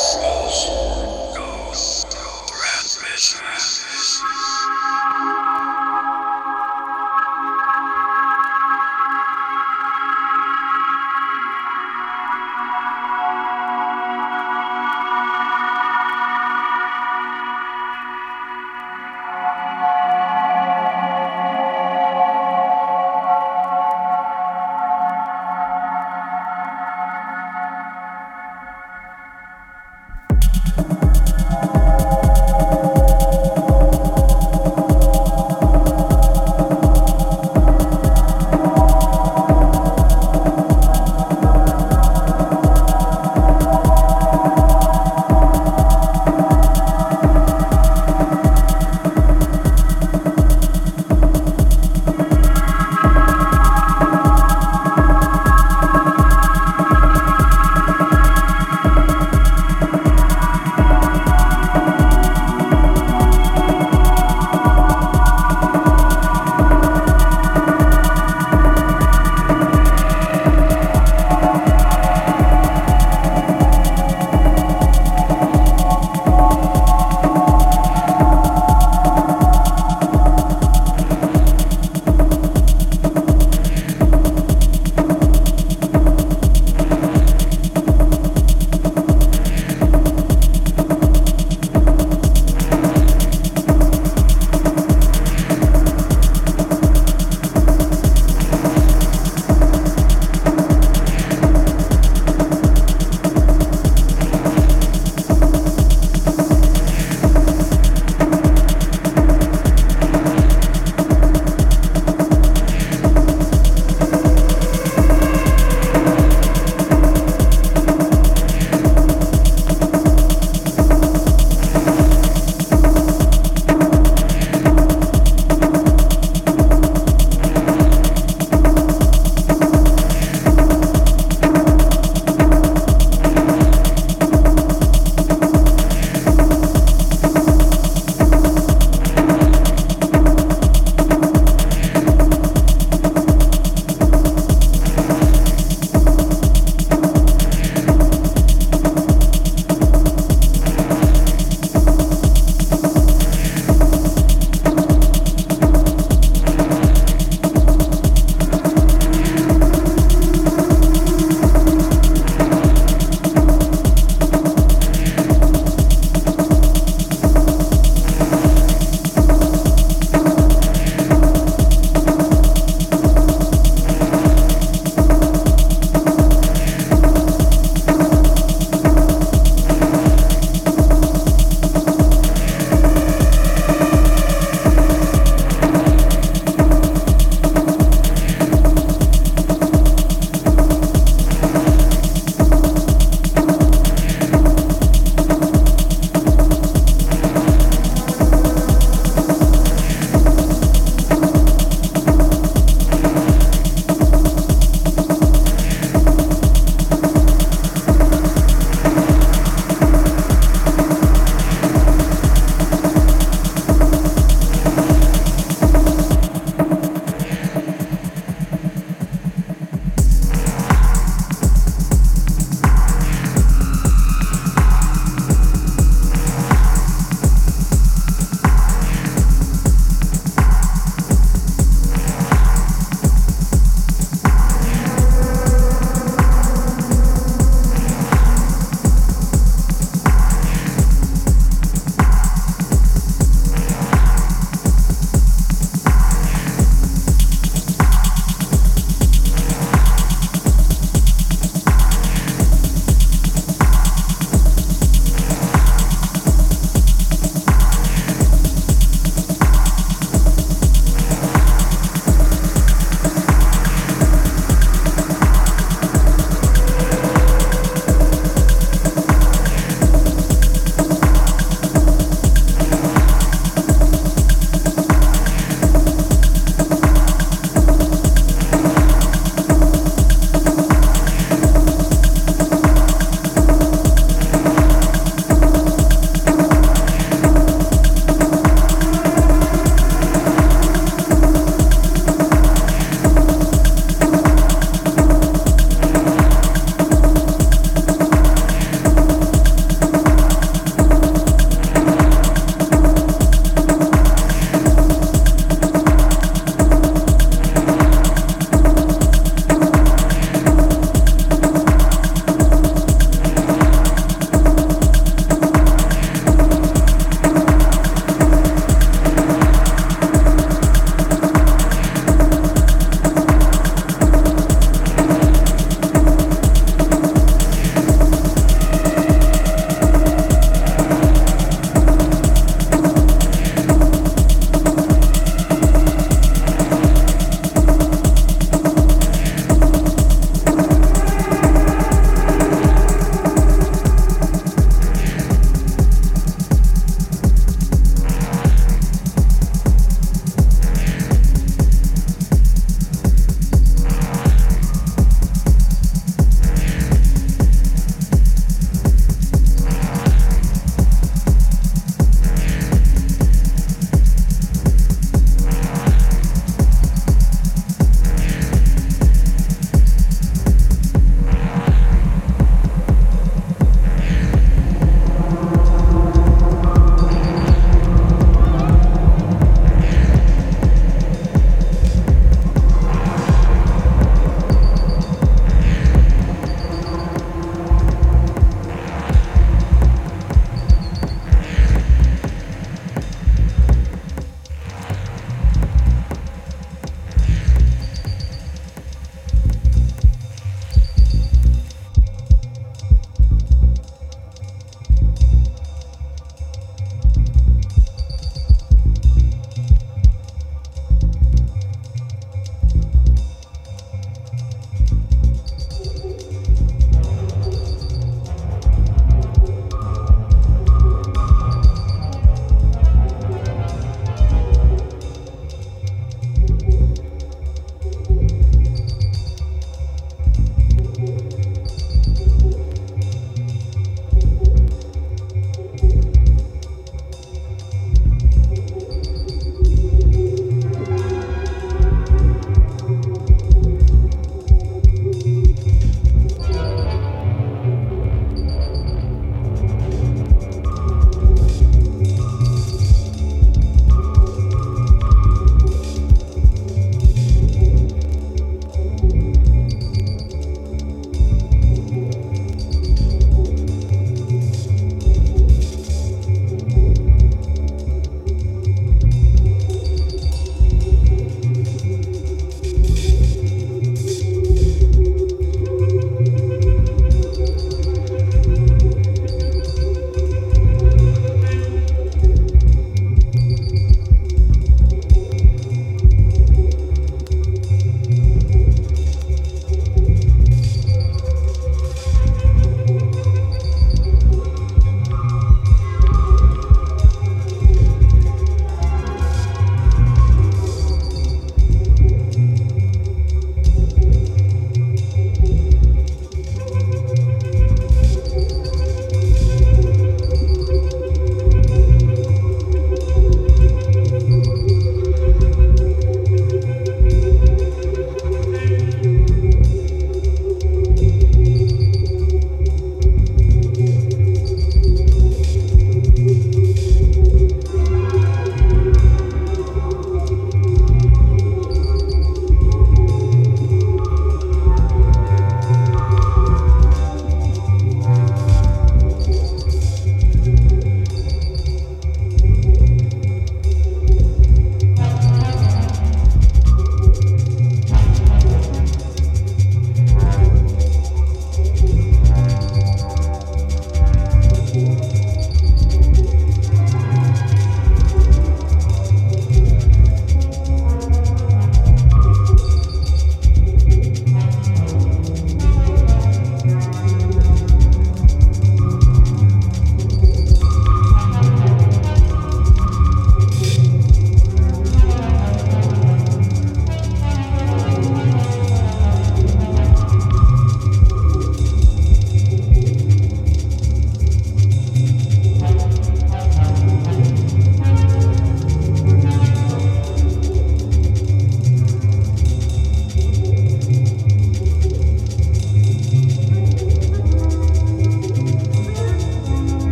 you